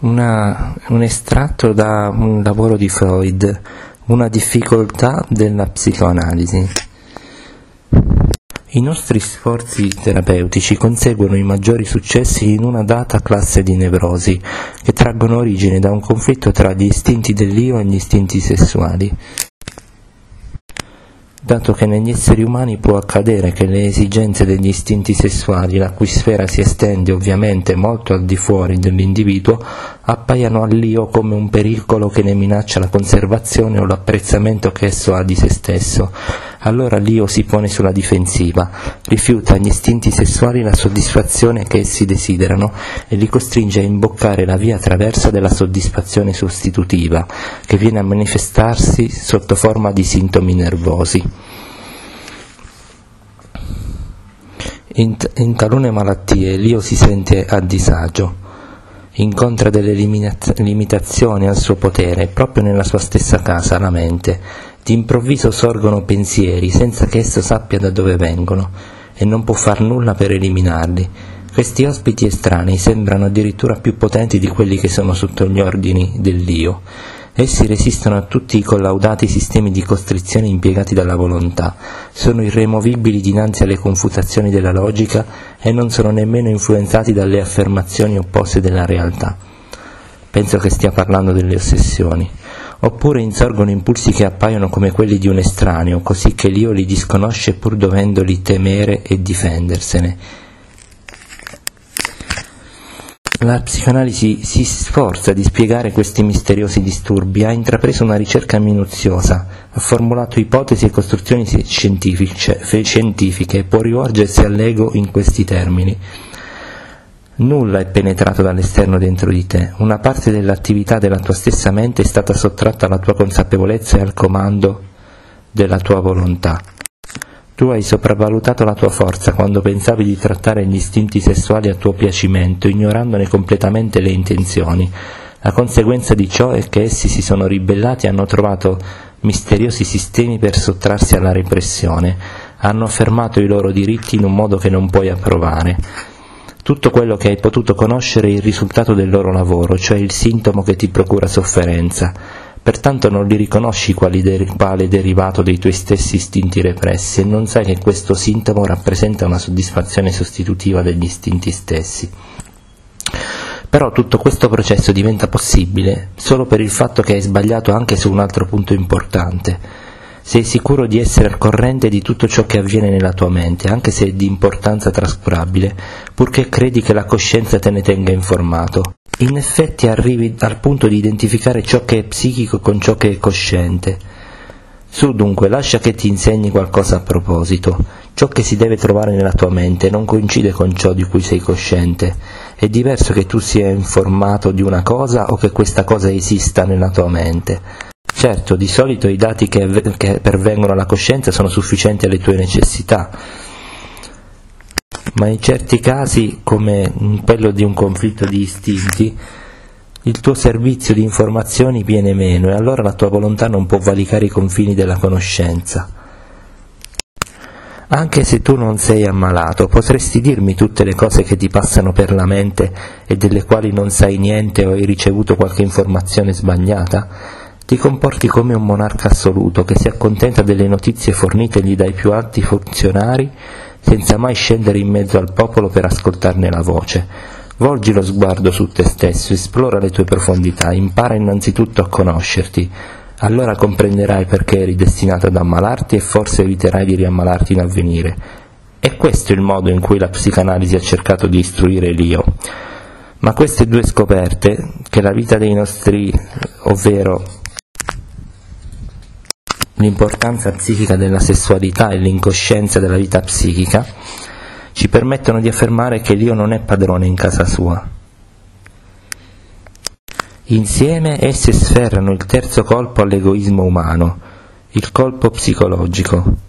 una, un estratto da un lavoro di Freud, una difficoltà della psicoanalisi. I nostri sforzi terapeutici conseguono i maggiori successi in una data classe di nevrosi, che traggono origine da un conflitto tra gli istinti dell'io e gli istinti sessuali dato che negli esseri umani può accadere che le esigenze degli istinti sessuali, la cui sfera si estende ovviamente molto al di fuori dell'individuo, appaiano all'io come un pericolo che ne minaccia la conservazione o l'apprezzamento che esso ha di se stesso. Allora l'io si pone sulla difensiva, rifiuta agli istinti sessuali la soddisfazione che essi desiderano e li costringe a imboccare la via traversa della soddisfazione sostitutiva, che viene a manifestarsi sotto forma di sintomi nervosi. In, in talune malattie l'io si sente a disagio, incontra delle limitazioni al suo potere proprio nella sua stessa casa, la mente. D'improvviso sorgono pensieri senza che esso sappia da dove vengono e non può far nulla per eliminarli. Questi ospiti estranei sembrano addirittura più potenti di quelli che sono sotto gli ordini dell'io Essi resistono a tutti i collaudati sistemi di costrizione impiegati dalla volontà, sono irremovibili dinanzi alle confutazioni della logica e non sono nemmeno influenzati dalle affermazioni opposte della realtà. Penso che stia parlando delle ossessioni. Oppure insorgono impulsi che appaiono come quelli di un estraneo, così che l'io li disconosce pur dovendoli temere e difendersene la psicoanalisi si sforza di spiegare questi misteriosi disturbi, ha intrapreso una ricerca minuziosa, ha formulato ipotesi e costruzioni scientifiche e può rivolgersi all'ego in questi termini. Nulla è penetrato dall'esterno dentro di te, una parte dell'attività della tua stessa mente è stata sottratta alla tua consapevolezza e al comando della tua volontà. Tu hai sopravvalutato la tua forza quando pensavi di trattare gli istinti sessuali a tuo piacimento, ignorandone completamente le intenzioni. La conseguenza di ciò è che essi si sono ribellati e hanno trovato misteriosi sistemi per sottrarsi alla repressione, hanno affermato i loro diritti in un modo che non puoi approvare. Tutto quello che hai potuto conoscere è il risultato del loro lavoro, cioè il sintomo che ti procura sofferenza pertanto non li riconosci quali, der- quale derivato dei tuoi stessi istinti repressi e non sai che questo sintomo rappresenta una soddisfazione sostitutiva degli istinti stessi. Però tutto questo processo diventa possibile solo per il fatto che hai sbagliato anche su un altro punto importante. Sei sicuro di essere al corrente di tutto ciò che avviene nella tua mente, anche se è di importanza trascurabile, purché credi che la coscienza te ne tenga informato in effetti arrivi al punto di identificare ciò che è psichico con ciò che è cosciente. Su dunque, lascia che ti insegni qualcosa a proposito. Ciò che si deve trovare nella tua mente non coincide con ciò di cui sei cosciente. È diverso che tu sia informato di una cosa o che questa cosa esista nella tua mente. Certo, di solito i dati che, che pervengono alla coscienza sono sufficienti alle tue necessità, ma in certi casi, come quello di un conflitto di istinti, il tuo servizio di informazioni viene meno e allora la tua volontà non può valicare i confini della conoscenza. Anche se tu non sei ammalato, potresti dirmi tutte le cose che ti passano per la mente e delle quali non sai niente o hai ricevuto qualche informazione sbagliata? Ti comporti come un monarca assoluto che si accontenta delle notizie fornitegli dai più alti funzionari senza mai scendere in mezzo al popolo per ascoltarne la voce. Volgi lo sguardo su te stesso, esplora le tue profondità, impara innanzitutto a conoscerti, allora comprenderai perché eri destinato ad ammalarti e forse eviterai di riammalarti in avvenire. E questo è il modo in cui la psicanalisi ha cercato di istruire l'io. Ma queste due scoperte, che la vita dei nostri, ovvero l'importanza psichica della sessualità e l'incoscienza della vita psichica, ci permettono di affermare che l'io non è padrone in casa sua. Insieme esse sferrano il terzo colpo all'egoismo umano, il colpo psicologico.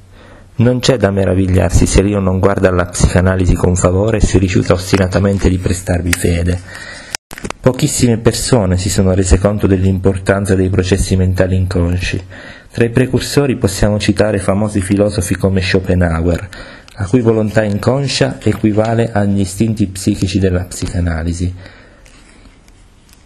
Non c'è da meravigliarsi se l'io non guarda alla psicanalisi con favore e si rifiuta ostinatamente di prestarvi fede. Pochissime persone si sono rese conto dell'importanza dei processi mentali inconsci tra i precursori possiamo citare famosi filosofi come Schopenhauer, la cui volontà inconscia equivale agli istinti psichici della psicanalisi,